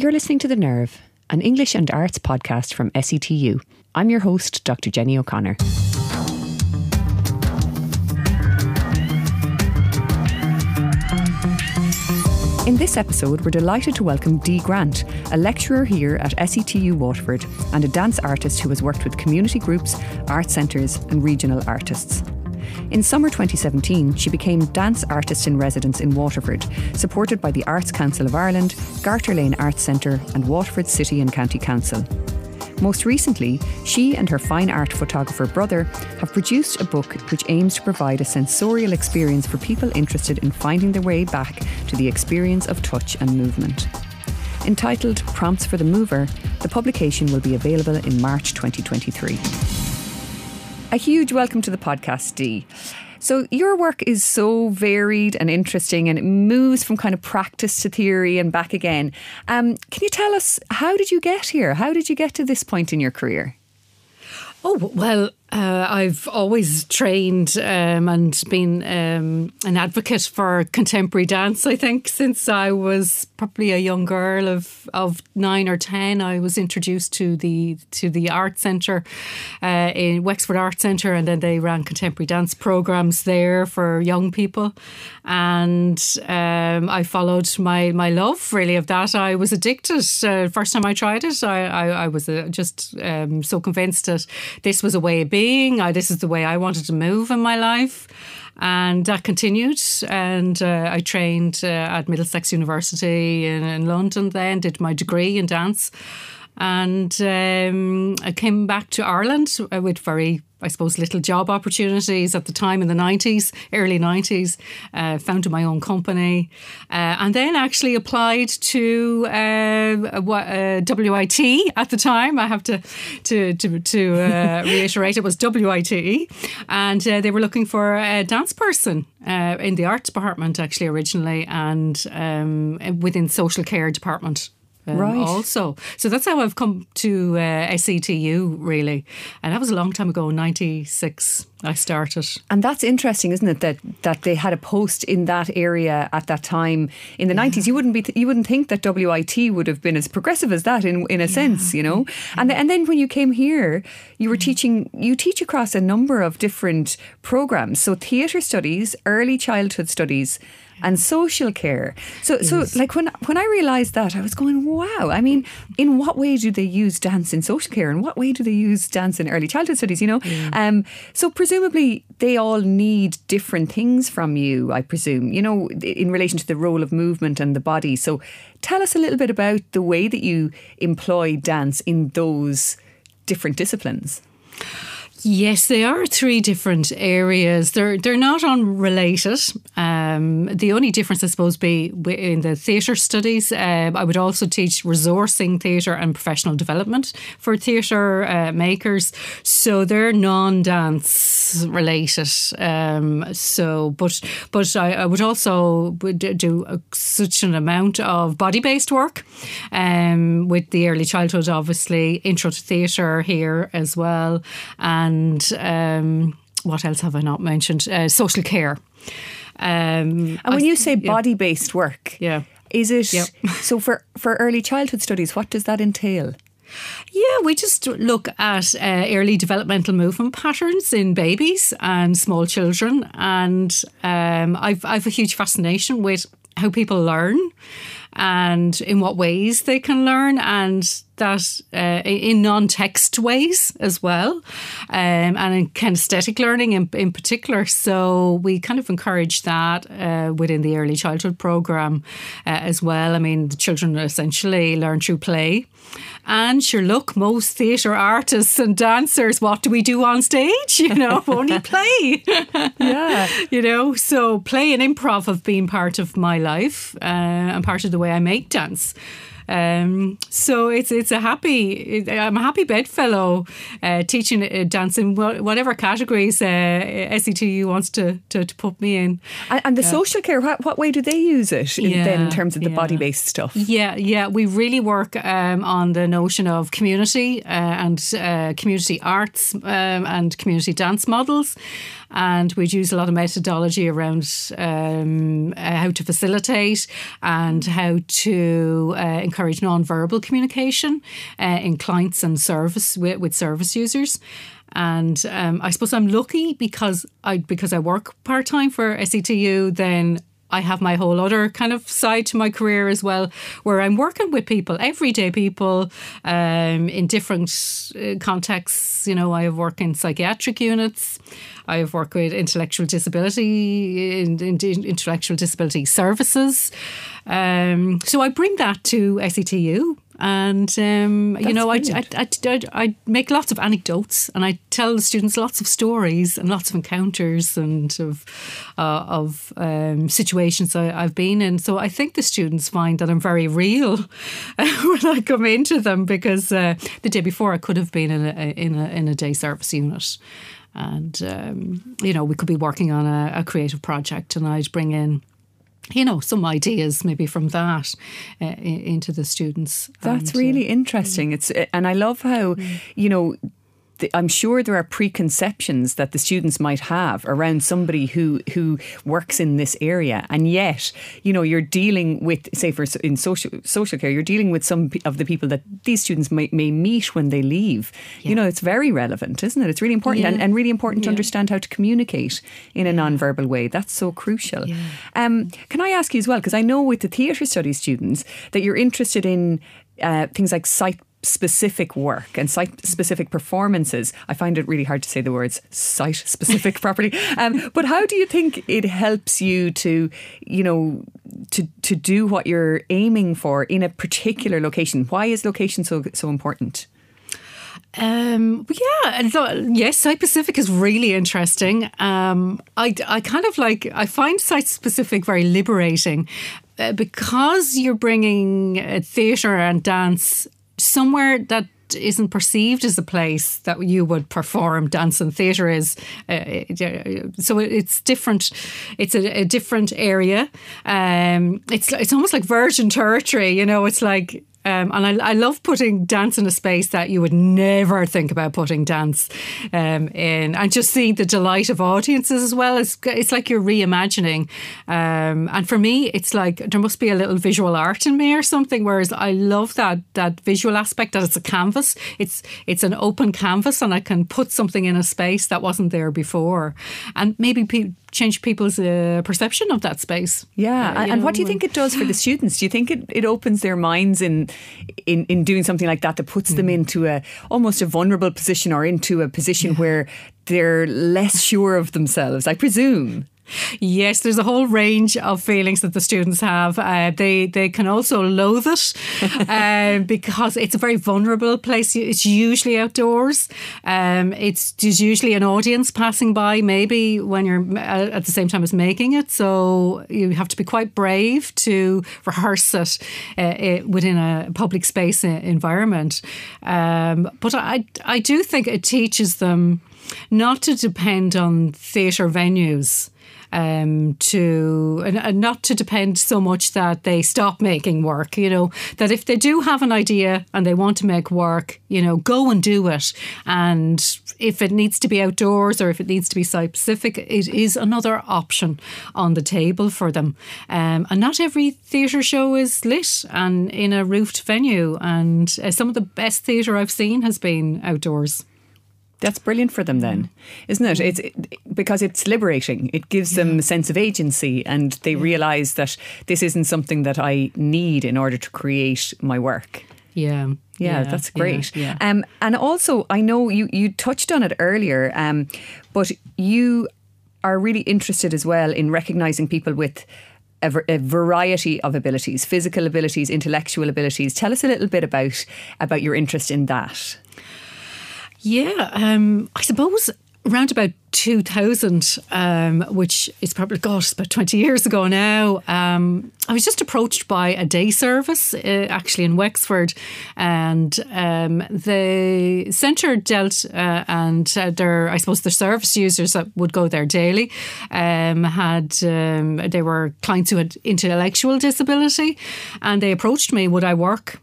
You're listening to The Nerve, an English and arts podcast from SETU. I'm your host, Dr. Jenny O'Connor. In this episode, we're delighted to welcome Dee Grant, a lecturer here at SETU Waterford and a dance artist who has worked with community groups, art centres, and regional artists. In summer 2017, she became Dance Artist in Residence in Waterford, supported by the Arts Council of Ireland, Garter Lane Arts Centre, and Waterford City and County Council. Most recently, she and her fine art photographer brother have produced a book which aims to provide a sensorial experience for people interested in finding their way back to the experience of touch and movement. Entitled Prompts for the Mover, the publication will be available in March 2023. A huge welcome to the podcast, Dee. So, your work is so varied and interesting, and it moves from kind of practice to theory and back again. Um, can you tell us how did you get here? How did you get to this point in your career? Oh, well, uh, I've always trained um, and been um, an advocate for contemporary dance. I think since I was probably a young girl of, of nine or ten, I was introduced to the to the art centre uh, in Wexford Art Centre, and then they ran contemporary dance programs there for young people. And um, I followed my my love really of that. I was addicted. Uh, first time I tried it, I I, I was uh, just um, so convinced that this was a way of being being. I, this is the way I wanted to move in my life. And that continued. And uh, I trained uh, at Middlesex University in, in London then, did my degree in dance. And um, I came back to Ireland uh, with very I suppose, little job opportunities at the time in the 90s, early 90s. Uh, founded my own company uh, and then actually applied to uh, WIT uh, at the time. I have to to to, to uh, reiterate it was WIT, and uh, they were looking for a dance person in the arts department actually originally, and um, within social care department um, right. also. So that's how I've come to uh, SETU, really. And that was a long time ago, 96 I started. And that's interesting, isn't it? That that they had a post in that area at that time in the nineties. Yeah. You wouldn't be th- you wouldn't think that WIT would have been as progressive as that in in a yeah. sense, you know. And and then when you came here, you were teaching. You teach across a number of different programs. So theatre studies, early childhood studies, and social care. So, yes. so like when when I realised that, I was going, wow. I mean, in what way do they use dance in social care, and what way do they use dance in early childhood studies? You know, mm. um, so presumably they all need different things from you. I presume, you know, in relation to the role of movement and the body. So, tell us a little bit about the way that you employ dance in those different disciplines. Yes, they are three different areas. They're they're not unrelated. Um, the only difference, I suppose, be in the theatre studies. Uh, I would also teach resourcing theatre and professional development for theatre uh, makers. So they're non-dance related. Um, so, but but I, I would also do such an amount of body-based work um, with the early childhood, obviously intro to theatre here as well, and and um, what else have I not mentioned? Uh, social care. Um, and when you say body based work, yeah, is it yep. so for for early childhood studies? What does that entail? Yeah, we just look at uh, early developmental movement patterns in babies and small children, and um, I've I've a huge fascination with how people learn and in what ways they can learn and that uh, in non-text ways as well um, and in kinesthetic learning in, in particular so we kind of encourage that uh, within the early childhood program uh, as well I mean the children essentially learn through play and sure, look, most theatre artists and dancers, what do we do on stage? You know, only play. yeah. You know, so play and improv have been part of my life uh, and part of the way I make dance. Um, so it's it's a happy I'm a happy bedfellow uh, teaching uh, dance in whatever categories uh, SETU wants to, to, to, put me in. And, and the yeah. social care, what, what, way do they use it in, yeah, then in terms of the yeah. body based stuff? Yeah, yeah, we really work um, on the notion of community uh, and uh, community arts um, and community dance models. And we'd use a lot of methodology around um, uh, how to facilitate and how to uh, encourage non-verbal communication uh, in clients and service with, with service users. And um, I suppose I'm lucky because I because I work part time for SETU. Then I have my whole other kind of side to my career as well, where I'm working with people, everyday people, um, in different uh, contexts. You know, I have worked in psychiatric units. I have worked with intellectual disability, in, in intellectual disability services. Um, so I bring that to SETU and um, you know, I, I, I, I, make lots of anecdotes and I tell the students lots of stories and lots of encounters and of uh, of um, situations I, have been in. So I think the students find that I'm very real when I come into them because uh, the day before I could have been in a in a, in a day service unit. And um, you know, we could be working on a, a creative project, and I'd bring in you know, some ideas maybe from that uh, into the students. That's and, really uh, interesting. It's and I love how, mm. you know, I'm sure there are preconceptions that the students might have around somebody who who works in this area, and yet, you know, you're dealing with, say, for in social social care, you're dealing with some of the people that these students may, may meet when they leave. Yeah. You know, it's very relevant, isn't it? It's really important, yeah. and, and, really important yeah. to understand how to communicate in a non-verbal way. That's so crucial. Um, can I ask you as well, because I know with the theatre studies students that you're interested in uh, things like site specific work and site specific performances. I find it really hard to say the words site specific properly. Um, but how do you think it helps you to, you know, to to do what you're aiming for in a particular location? Why is location so so important? Um, yeah, and yes, site specific is really interesting. Um, I, I kind of like I find site specific very liberating uh, because you're bringing uh, theatre and dance somewhere that isn't perceived as a place that you would perform dance and theatre is. Uh, so it's different. It's a, a different area. Um, it's it's almost like virgin territory. You know, it's like um, and I, I, love putting dance in a space that you would never think about putting dance um, in, and just seeing the delight of audiences as well. It's, it's like you're reimagining. Um, and for me, it's like there must be a little visual art in me or something. Whereas I love that that visual aspect that it's a canvas. It's it's an open canvas, and I can put something in a space that wasn't there before, and maybe pe- change people's uh, perception of that space. Yeah, uh, and, know, what do you think it does for the students? Do you think it, it opens their minds in, in in doing something like that that puts mm. them into a almost a vulnerable position or into a position yeah. where they're less sure of themselves? I presume. Yes, there's a whole range of feelings that the students have. Uh, they they can also loathe it uh, because it's a very vulnerable place. It's usually outdoors. Um, it's there's usually an audience passing by, maybe when you're uh, at the same time as making it. So you have to be quite brave to rehearse it, uh, it within a public space uh, environment. Um, but I I do think it teaches them not to depend on theatre venues um, to and, and not to depend so much that they stop making work. You know that if they do have an idea and they want to make work, you know, go and do it. And if it needs to be outdoors or if it needs to be site specific, it is another option on the table for them. Um, and not every theatre show is lit and in a roofed venue. And uh, some of the best theatre I've seen has been outdoors. That's brilliant for them, then, isn't it? It's it, because it's liberating. It gives them a sense of agency, and they yeah. realise that this isn't something that I need in order to create my work. Yeah. Yeah, yeah that's great. Yeah, yeah. Um, and also, I know you you touched on it earlier, um, but you are really interested as well in recognising people with a, a, variety of abilities, physical abilities, intellectual abilities. Tell us a little bit about about your interest in that. Yeah, um, I suppose around about 2000, um, which is probably, gosh, about 20 years ago now, um, I was just approached by a day service uh, actually in Wexford. And um, the centre dealt, uh, and uh, their, I suppose, the service users that would go there daily um, had, um, they were clients who had intellectual disability. And they approached me, would I work?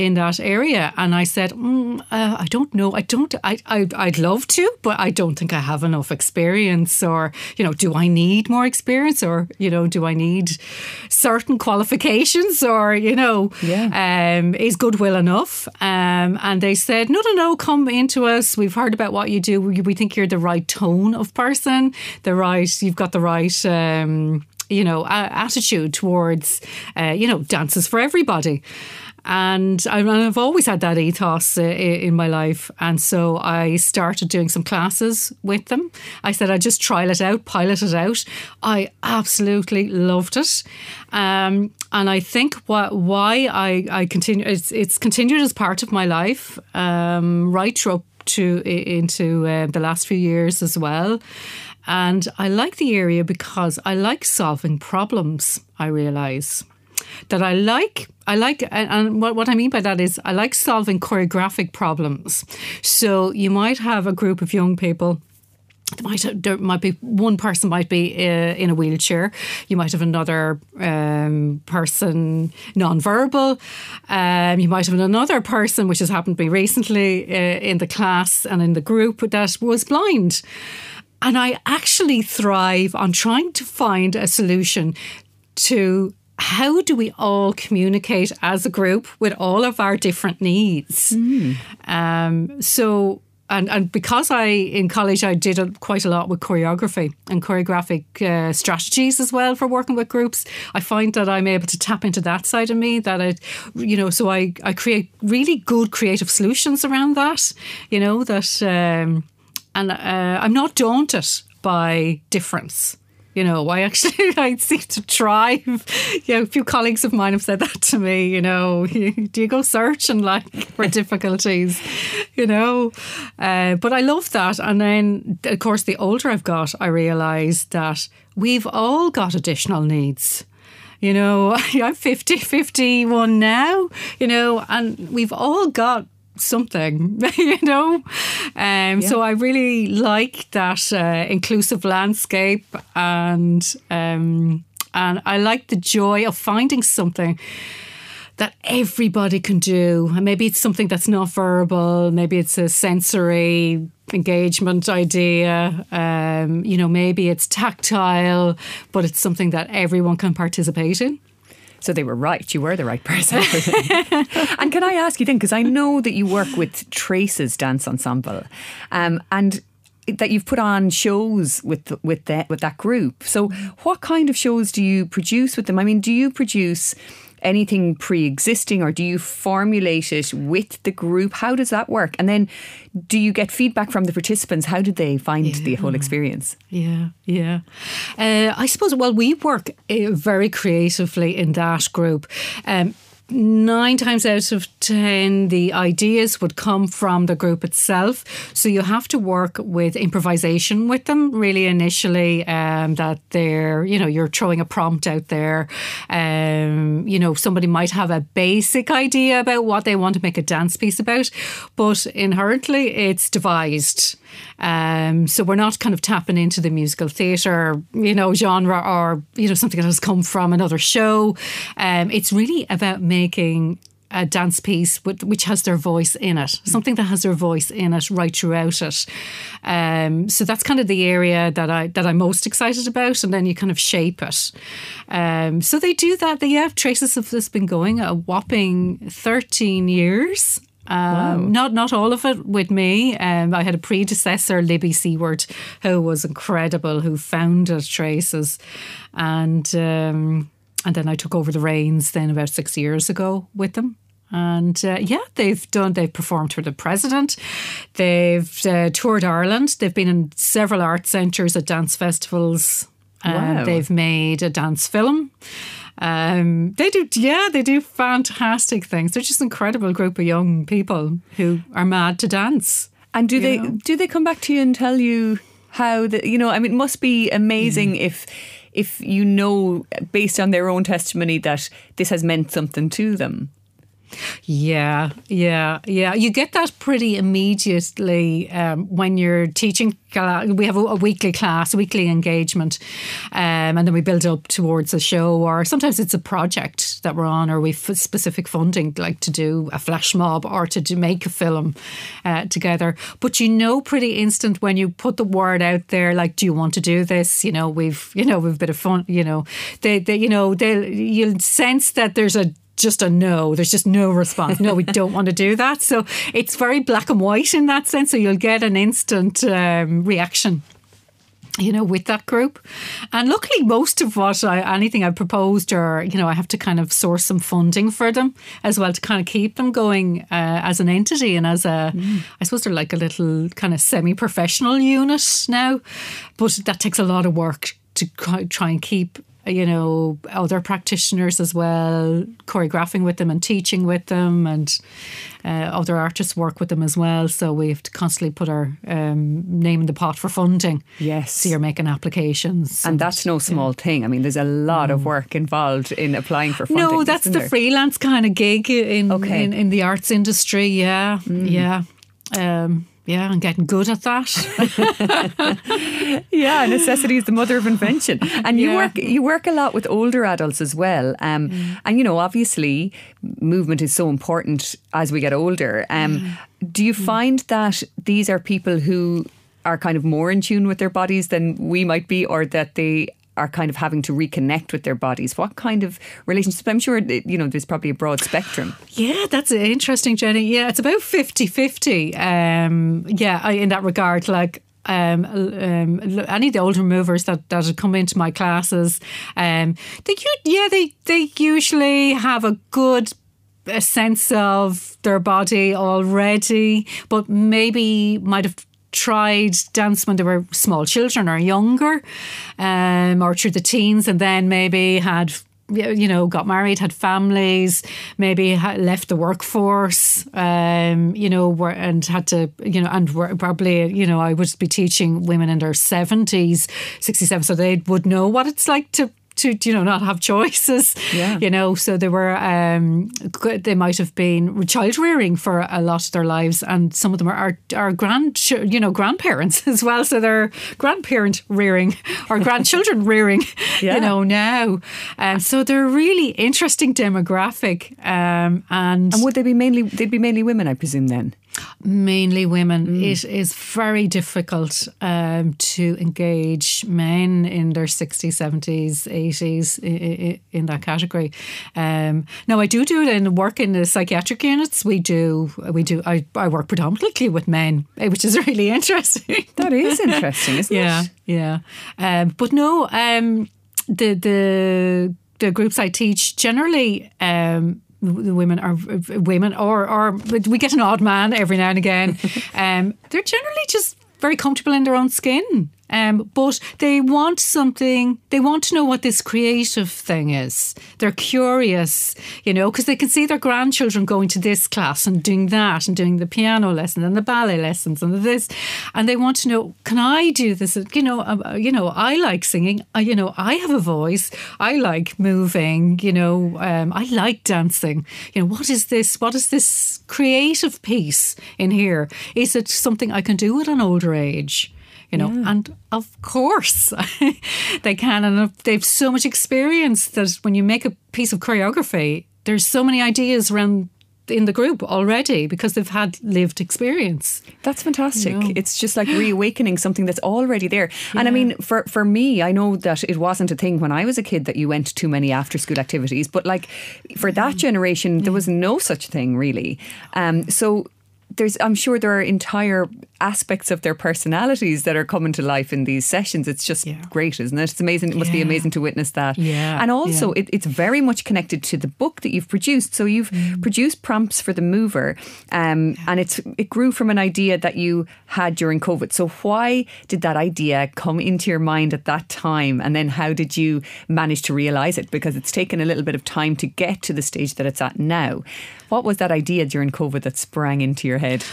In that area. And I said, mm, uh, I don't know. I don't, I, I, I'd love to, but I don't think I have enough experience. Or, you know, do I need more experience? Or, you know, do I need certain qualifications? Or, you know, yeah. um, is goodwill enough? Um, and they said, no, no, no, come into us. We've heard about what you do. We, we think you're the right tone of person, the right, you've got the right. Um, you know, attitude towards, uh, you know, dances for everybody. And I've always had that ethos uh, in my life. And so I started doing some classes with them. I said I'd just trial it out, pilot it out. I absolutely loved it. Um, and I think what, why I, I continue, it's, it's continued as part of my life um, right through to into uh, the last few years as well. And I like the area because I like solving problems, I realise. That I like, I like, and what, what I mean by that is I like solving choreographic problems. So you might have a group of young people might there might be one person might be uh, in a wheelchair. You might have another um, person non-verbal. Um, you might have another person, which has happened to me recently uh, in the class and in the group that was blind. And I actually thrive on trying to find a solution to how do we all communicate as a group with all of our different needs? Mm. Um, so, and, and because I in college I did a, quite a lot with choreography and choreographic uh, strategies as well for working with groups. I find that I'm able to tap into that side of me. That I, you know, so I I create really good creative solutions around that. You know that. Um, and uh, I'm not daunted by difference. You know, I actually I seem to thrive. You know, a few colleagues of mine have said that to me. You know, do you go searching like for difficulties? You know, uh, but I love that. And then, of course, the older I've got, I realise that we've all got additional needs you know i'm 50 51 now you know and we've all got something, you know. Um, yeah. So I really like that uh, inclusive landscape, and um, and I like the joy of finding something that everybody can do. And maybe it's something that's not verbal. Maybe it's a sensory engagement idea. Um, you know, maybe it's tactile, but it's something that everyone can participate in. So they were right. You were the right person. and can I ask you then, because I know that you work with Traces Dance Ensemble, um, and that you've put on shows with with that with that group. So, what kind of shows do you produce with them? I mean, do you produce anything pre existing or do you formulate it with the group? How does that work? And then do you get feedback from the participants? How did they find yeah. the whole experience? Yeah, yeah. Uh, I suppose, well, we work uh, very creatively in that group. Um, nine times out of ten, the ideas would come from the group itself. So you have to work with improvisation with them really initially. Um, that they're, you know, you're throwing a prompt out there. Um, you know, somebody might have a basic idea about what they want to make a dance piece about, but inherently it's devised. Um, so we're not kind of tapping into the musical theatre, you know, genre or you know something that has come from another show. Um, it's really about making a dance piece with, which has their voice in it, something that has their voice in it right throughout it. Um, so that's kind of the area that I that I'm most excited about, and then you kind of shape it. Um, so they do that. They have traces of this been going a whopping thirteen years. Um, wow. Not not all of it with me. Um, I had a predecessor, Libby Seward, who was incredible, who founded Traces, and um, and then I took over the reins then about six years ago with them. And uh, yeah, they've done. They've performed for the president. They've uh, toured Ireland. They've been in several art centres at dance festivals. Wow. they've made a dance film. Um, they do, yeah, they do fantastic things. They're just an incredible group of young people who are mad to dance. And do they know? do they come back to you and tell you how the you know? I mean, it must be amazing mm. if if you know based on their own testimony that this has meant something to them. Yeah, yeah, yeah. You get that pretty immediately um, when you're teaching. We have a, a weekly class, a weekly engagement, um, and then we build up towards a show, or sometimes it's a project that we're on, or we've specific funding, like to do a flash mob or to, make a film uh, together. But you know, pretty instant when you put the word out there, like, do you want to do this? You know, we've, you know, we've a bit of fun. You know, they, they you know, they, you'll sense that there's a just a no. There's just no response. No, we don't want to do that. So it's very black and white in that sense. So you'll get an instant um, reaction you know, with that group. And luckily, most of what I, anything I proposed, or, you know, I have to kind of source some funding for them as well to kind of keep them going uh, as an entity and as a, mm. I suppose they're like a little kind of semi professional unit now. But that takes a lot of work to try and keep you know, other practitioners as well, choreographing with them and teaching with them, and uh, other artists work with them as well. So we have to constantly put our um, name in the pot for funding. Yes. So you're making applications. And, and that's no small yeah. thing. I mean, there's a lot mm. of work involved in applying for funding. No, that's the there? freelance kind of gig in, okay. in, in the arts industry. Yeah. Mm. Yeah. Um, yeah, I'm getting good at that. yeah, necessity is the mother of invention. And you yeah. work you work a lot with older adults as well. Um, mm. And you know, obviously, movement is so important as we get older. Um, mm. Do you mm. find that these are people who are kind of more in tune with their bodies than we might be, or that they are kind of having to reconnect with their bodies. What kind of relationship? I'm sure, you know, there's probably a broad spectrum. Yeah, that's interesting, Jenny. Yeah, it's about 50 50. Um, yeah, in that regard, like, um, um, any of the older movers that, that have come into my classes, um, they yeah they they usually have a good a sense of their body already, but maybe might have tried dance when they were small children or younger, um, or through the teens, and then maybe had you know, got married, had families, maybe left the workforce, um, you know, were, and had to, you know, and probably, you know, I would be teaching women in their 70s, 67, so they would know what it's like to to you know not have choices. Yeah. You know, so they were um, they might have been child rearing for a lot of their lives, and some of them are are, grand you know grandparents as well. So they're grandparent rearing or grandchildren rearing. Yeah. You know now, um, so they're a really interesting demographic. Um, and and would they be mainly they'd be mainly women, I presume then mainly women. Mm. It is very difficult um, to engage men in their 60s, 70s, 80s in, that category. Um, now, I do do it in work in the psychiatric units. We do, we do. I, I work predominantly with men, eh, which is really interesting. That is interesting, isn't yeah, it? Yeah, yeah. Um, but no, um, the the the groups I teach generally um, the women are women, or or we get an odd man every now and again. um, they're generally just very comfortable in their own skin. Um, but they want something, they want to know what this creative thing is. They're curious, you know, because they can see their grandchildren going to this class and doing that and doing the piano lesson and the ballet lessons and this. And they want to know, can I do this? You know, uh, you know, I like singing. Uh, you know, I have a voice. I like moving. You know, um, I like dancing. You know, what is this? What is this creative piece in here? Is it something I can do at an older age? You know, yeah. and of course they can. And they've so much experience that when you make a piece of choreography, there's so many ideas around in the group already because they've had lived experience. That's fantastic. You know? It's just like reawakening something that's already there. Yeah. And I mean, for for me, I know that it wasn't a thing when I was a kid that you went to too many after school activities, but like for that generation, there was no such thing really. Um, so there's I'm sure there are entire aspects of their personalities that are coming to life in these sessions. It's just yeah. great, isn't it? It's amazing. It must yeah. be amazing to witness that. Yeah. And also, yeah. it, it's very much connected to the book that you've produced. So you've mm. produced prompts for the mover, um, and it's it grew from an idea that you had during COVID. So why did that idea come into your mind at that time, and then how did you manage to realize it? Because it's taken a little bit of time to get to the stage that it's at now. What was that idea during COVID that sprang into your head?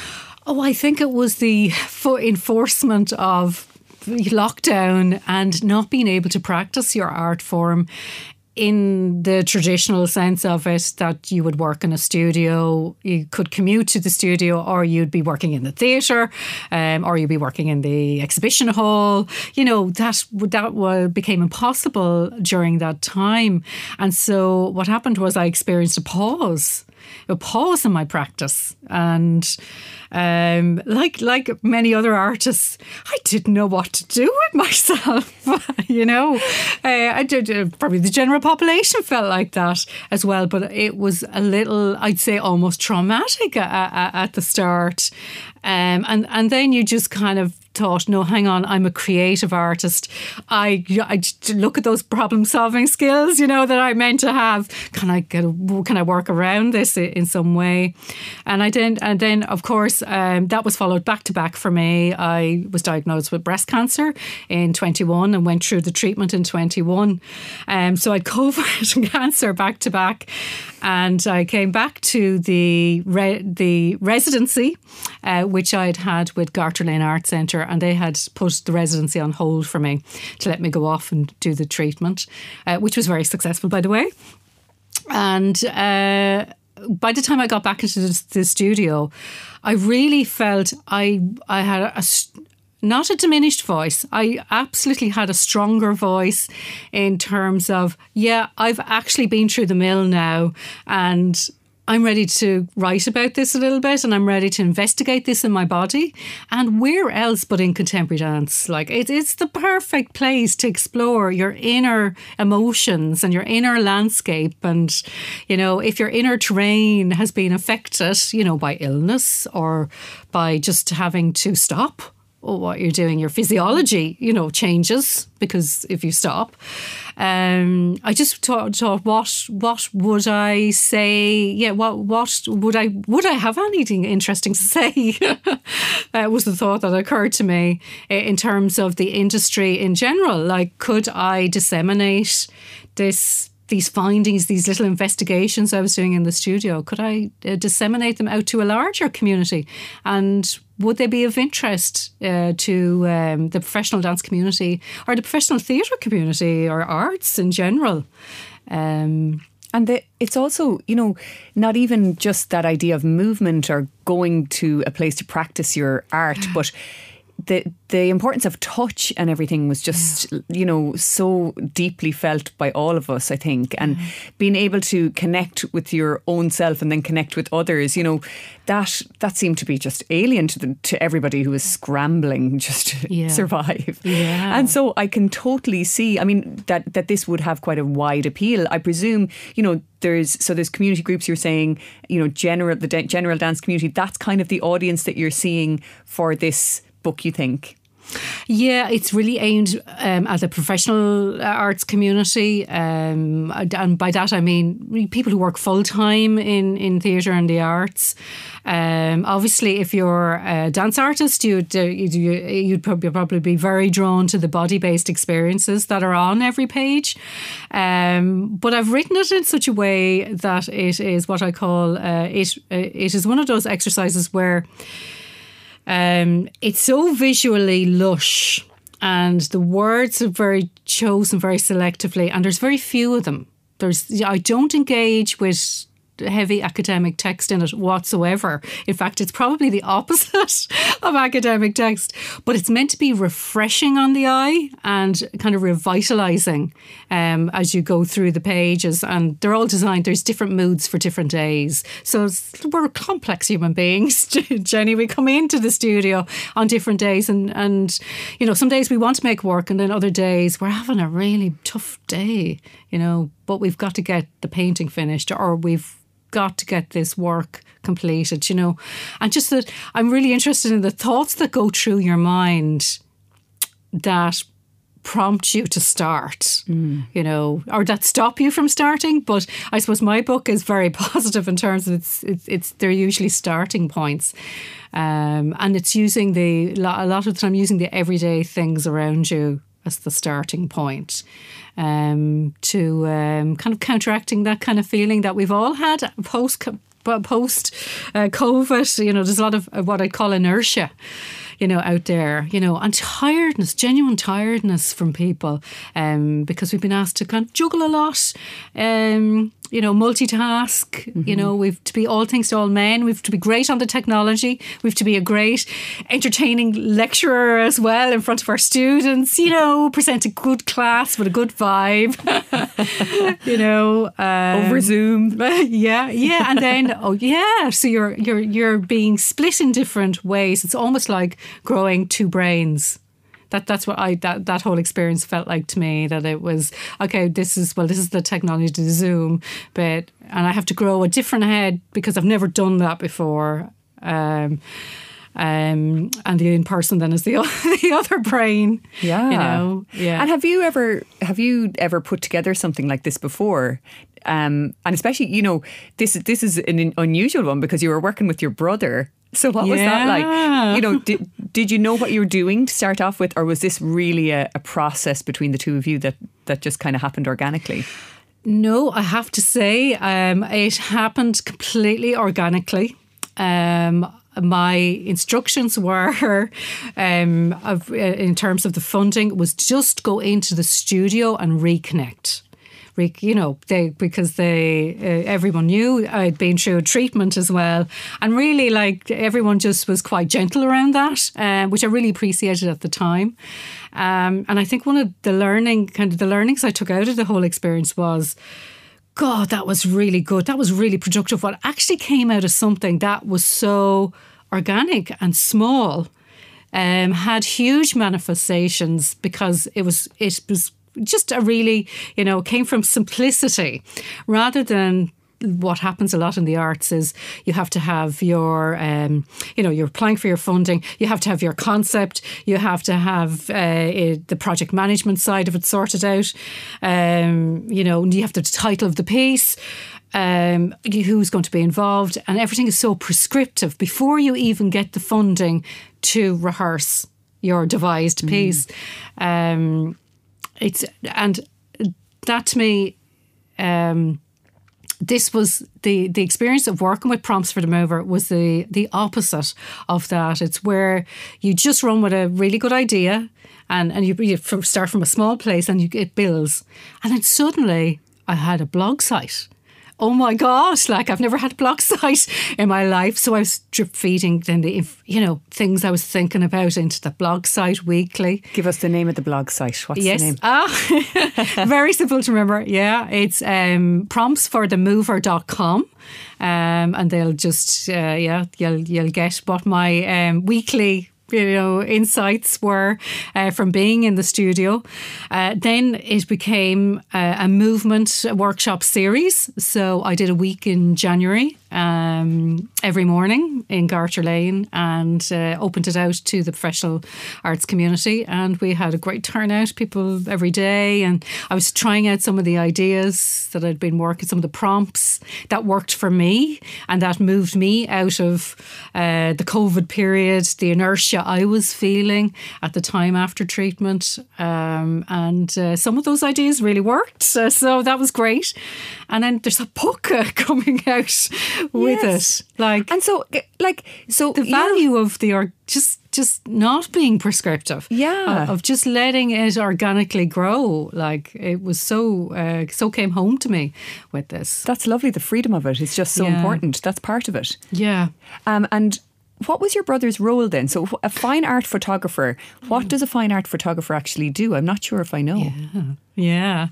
Oh, I think it was the enforcement of lockdown and not being able to practice your art form in the traditional sense of it, that you would work in a studio, you could commute to the studio, or you'd be working in the theatre, um, or you'd be working in the exhibition hall. You know that that became impossible during that time, and so what happened was I experienced a pause a pause in my practice. And um, like like many other artists, I didn't know what to do with myself. you know, uh, I did. Uh, probably the general population felt like that as well. But it was a little, I'd say, almost traumatic at, at, at the start. Um, and and then you just kind of thought, no, hang on, I'm a creative artist. I, I look at those problem solving skills, you know, that I meant to have. Can I get, a, can I work around this in some way? And I did, and then of course um, that was followed back to back for me. I was diagnosed with breast cancer in 21 and went through the treatment in 21. Um, so I had COVID and cancer back to back, and I came back to the re- the residency, uh, which I'd had with Garter Lane Art Centre and they had put the residency on hold for me to let me go off and do the treatment, uh, which was very successful, by the way. And uh, by the time I got back into the, the studio, I really felt I I had a, not a diminished voice. I absolutely had a stronger voice in terms of, yeah, I've actually been through the mill now and I'm ready to write about this a little bit and I'm ready to investigate this in my body. And where else but in contemporary dance? Like it, it's the perfect place to explore your inner emotions and your inner landscape. And, you know, if your inner terrain has been affected, you know, by illness or by just having to stop what you're doing, your physiology, you know, changes because if you stop. Um, I just thought, thought, what what would I say? Yeah, what what would I would I have anything interesting to say? uh, was the thought that occurred to me in terms of the industry in general. Like, could I disseminate this? These findings, these little investigations I was doing in the studio, could I uh, disseminate them out to a larger community? And would they be of interest uh, to um, the professional dance community or the professional theatre community or arts in general? Um, and the, it's also, you know, not even just that idea of movement or going to a place to practice your art, but the the importance of touch and everything was just yeah. you know so deeply felt by all of us I think and yeah. being able to connect with your own self and then connect with others you know that that seemed to be just alien to the, to everybody who was scrambling just to yeah. survive and so I can totally see I mean that that this would have quite a wide appeal I presume you know there's so there's community groups you're saying you know general the general dance community that's kind of the audience that you're seeing for this book, you think? Yeah, it's really aimed um, at the professional uh, arts community, um, and by that I mean people who work full time in in theatre and the arts. Um, obviously, if you're a dance artist, you'd uh, you'd, you'd probably probably be very drawn to the body based experiences that are on every page. Um, but I've written it in such a way that it is what I call uh, it. Uh, it is one of those exercises where um, it's so visually lush, and the words are very chosen very selectively, and there's very few of them. There's I don't engage with heavy academic text in it whatsoever. In fact, it's probably the opposite of academic text, but it's meant to be refreshing on the eye and kind of revitalizing um, as you go through the pages. And they're all designed, there's different moods for different days. So we're complex human beings, Jenny. We come into the studio on different days, and, and, you know, some days we want to make work, and then other days we're having a really tough day, you know, but we've got to get the painting finished or we've got to get this work completed, you know. And just that I'm really interested in the thoughts that go through your mind that prompt you to start, mm. you know, or that stop you from starting. But I suppose my book is very positive in terms of it's it's, it's they're usually starting points, um, and it's using the a lot of the time using the everyday things around you as the starting point um, to um, kind of counteracting that kind of feeling that we've all had post post uh, COVID. You know, there's a lot of what I call inertia you know, out there, you know, and tiredness, genuine tiredness from people, um, because we've been asked to kind of juggle a lot. Um, you know, multitask. Mm-hmm. You know, we've to be all things to all men. We've to be great on the technology. We've to be a great, entertaining lecturer as well in front of our students. You know, present a good class with a good vibe. you know, um, over Zoom. Yeah, yeah, and then oh yeah, so you're you're you're being split in different ways. It's almost like growing two brains that that's what I that that whole experience felt like to me. That it was okay. This is well, this is the technology to Zoom, but and I have to grow a different head because I've never done that before. Um, um, and the in person then is the the other brain. Yeah, you know. Yeah. And have you ever have you ever put together something like this before? Um, and especially, you know, this this is an unusual one because you were working with your brother so what yeah. was that like? You know, did, did you know what you were doing to start off with, or was this really a, a process between the two of you that that just kind of happened organically? No, I have to say, um, it happened completely organically. Um, my instructions were, um, of, uh, in terms of the funding, was just go into the studio and reconnect you know, they because they uh, everyone knew I'd been through a treatment as well, and really like everyone just was quite gentle around that, uh, which I really appreciated at the time. Um, and I think one of the learning kind of the learnings I took out of the whole experience was. God, that was really good. That was really productive. What actually came out of something that was so organic and small um, had huge manifestations because it was it was just a really, you know, came from simplicity rather than what happens a lot in the arts is you have to have your, um, you know, you're applying for your funding. You have to have your concept. You have to have uh, the project management side of it sorted out. Um, you know, you have the title of the piece. Um, who's going to be involved, and everything is so prescriptive before you even get the funding to rehearse your devised mm. piece. Um, it's and that to me, um, this was the the experience of working with prompts for the mover was the the opposite of that. It's where you just run with a really good idea, and and you, you start from a small place and you it builds, and then suddenly I had a blog site oh my gosh, like I've never had a blog site in my life. So I was drip feeding then the, you know, things I was thinking about into the blog site weekly. Give us the name of the blog site. What's yes. the name? Ah, very simple to remember. Yeah, it's um, promptsforthemover.com. Um, and they'll just, uh, yeah, you'll, you'll get what my um, weekly you know insights were uh, from being in the studio. Uh, then it became uh, a movement workshop series. So I did a week in January um, every morning in Garter Lane and uh, opened it out to the professional arts community. And we had a great turnout, people every day. And I was trying out some of the ideas that I'd been working, some of the prompts that worked for me and that moved me out of uh, the COVID period, the inertia I was feeling at the time after treatment. Um, and uh, some of those ideas really worked. so that was great. And then there's a book coming out with yes. it. Like and so like so the value yeah. of the or just just not being prescriptive. Yeah, uh, of just letting it organically grow. Like it was so uh, so came home to me with this. That's lovely. The freedom of it is just so yeah. important. That's part of it. Yeah. Um, and what was your brother's role then? So, a fine art photographer, what does a fine art photographer actually do? I'm not sure if I know. Yeah. Yeah,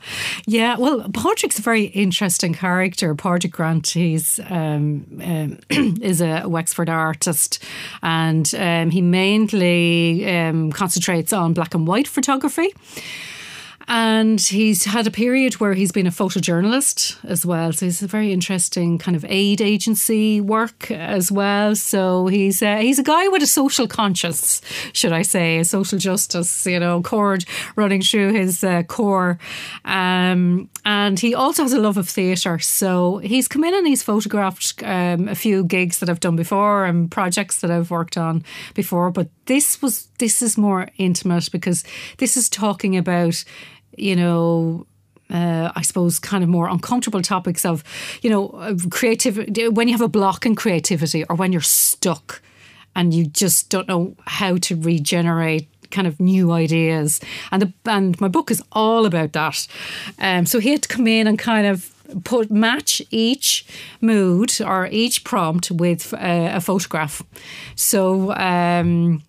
yeah. Well, Padraig's a very interesting character. Padraig Grant, he's um, um, is a Wexford artist, and um, he mainly um, concentrates on black and white photography. And he's had a period where he's been a photojournalist as well. So he's a very interesting kind of aid agency work as well. So he's uh, he's a guy with a social conscience, should I say, a social justice, you know, chord running through his uh, core. Um, and he also has a love of theatre. So he's come in and he's photographed um, a few gigs that I've done before and projects that I've worked on before. But this was this is more intimate because this is talking about you know, uh, I suppose, kind of more uncomfortable topics of, you know, creativity, when you have a block in creativity or when you're stuck and you just don't know how to regenerate kind of new ideas. And the and my book is all about that. Um, so he had to come in and kind of put match each mood or each prompt with uh, a photograph. So um,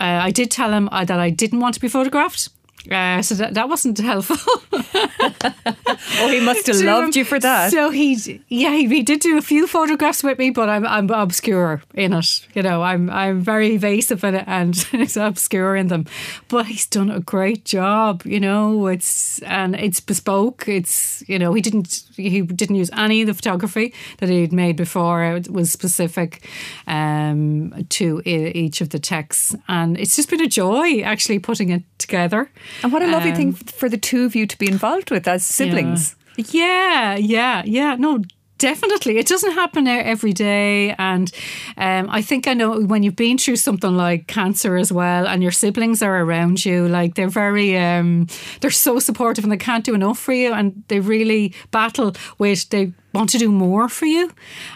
uh, I did tell him uh, that I didn't want to be photographed. Uh, so that, that wasn't helpful. oh, he must have loved you for that. So he, yeah, he, he, did do a few photographs with me, but I'm, I'm obscure in it. You know, I'm I'm very evasive in it and it's obscure in them. But he's done a great job. You know, it's and it's bespoke. It's you know he didn't he didn't use any of the photography that he'd made before. It was specific um, to each of the texts, and it's just been a joy actually putting it together. And what a lovely um, thing for the two of you to be involved with as siblings. Yeah, yeah, yeah. No, Definitely. It doesn't happen every day. And um, I think I know when you've been through something like cancer as well and your siblings are around you, like they're very, um, they're so supportive and they can't do enough for you. And they really battle with, they want to do more for you.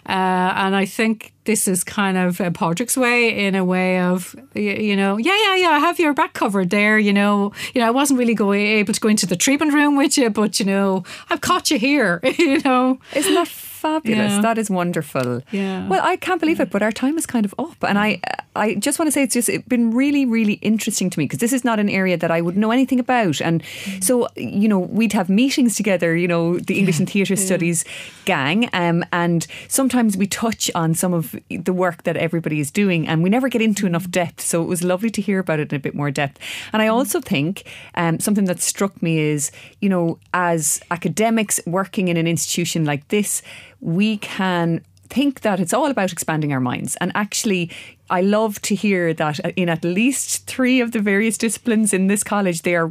Uh, and I think this is kind of Padraig's way in a way of, you know, yeah, yeah, yeah, I have your back covered there. You know, you know, I wasn't really going able to go into the treatment room with you, but you know, I've caught you here. you know, isn't that fabulous. Yeah. That is wonderful. Yeah. Well, I can't believe it, but our time is kind of up. And I I just want to say it's just it's been really, really interesting to me because this is not an area that I would know anything about. And mm. so, you know, we'd have meetings together, you know, the English and Theatre yeah. Studies gang. Um, and sometimes we touch on some of the work that everybody is doing and we never get into enough mm. depth. So it was lovely to hear about it in a bit more depth. And I mm. also think um, something that struck me is, you know, as academics working in an institution like this, we can think that it's all about expanding our minds. And actually, I love to hear that in at least three of the various disciplines in this college, they are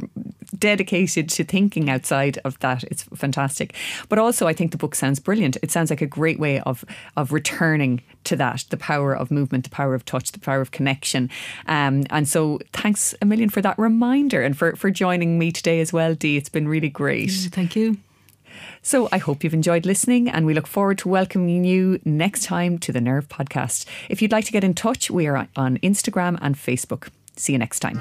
dedicated to thinking outside of that. It's fantastic. But also, I think the book sounds brilliant. It sounds like a great way of of returning to that the power of movement, the power of touch, the power of connection. Um, and so, thanks a million for that reminder and for, for joining me today as well, Dee. It's been really great. Thank you. So I hope you've enjoyed listening and we look forward to welcoming you next time to the Nerve podcast. If you'd like to get in touch, we are on Instagram and Facebook. See you next time.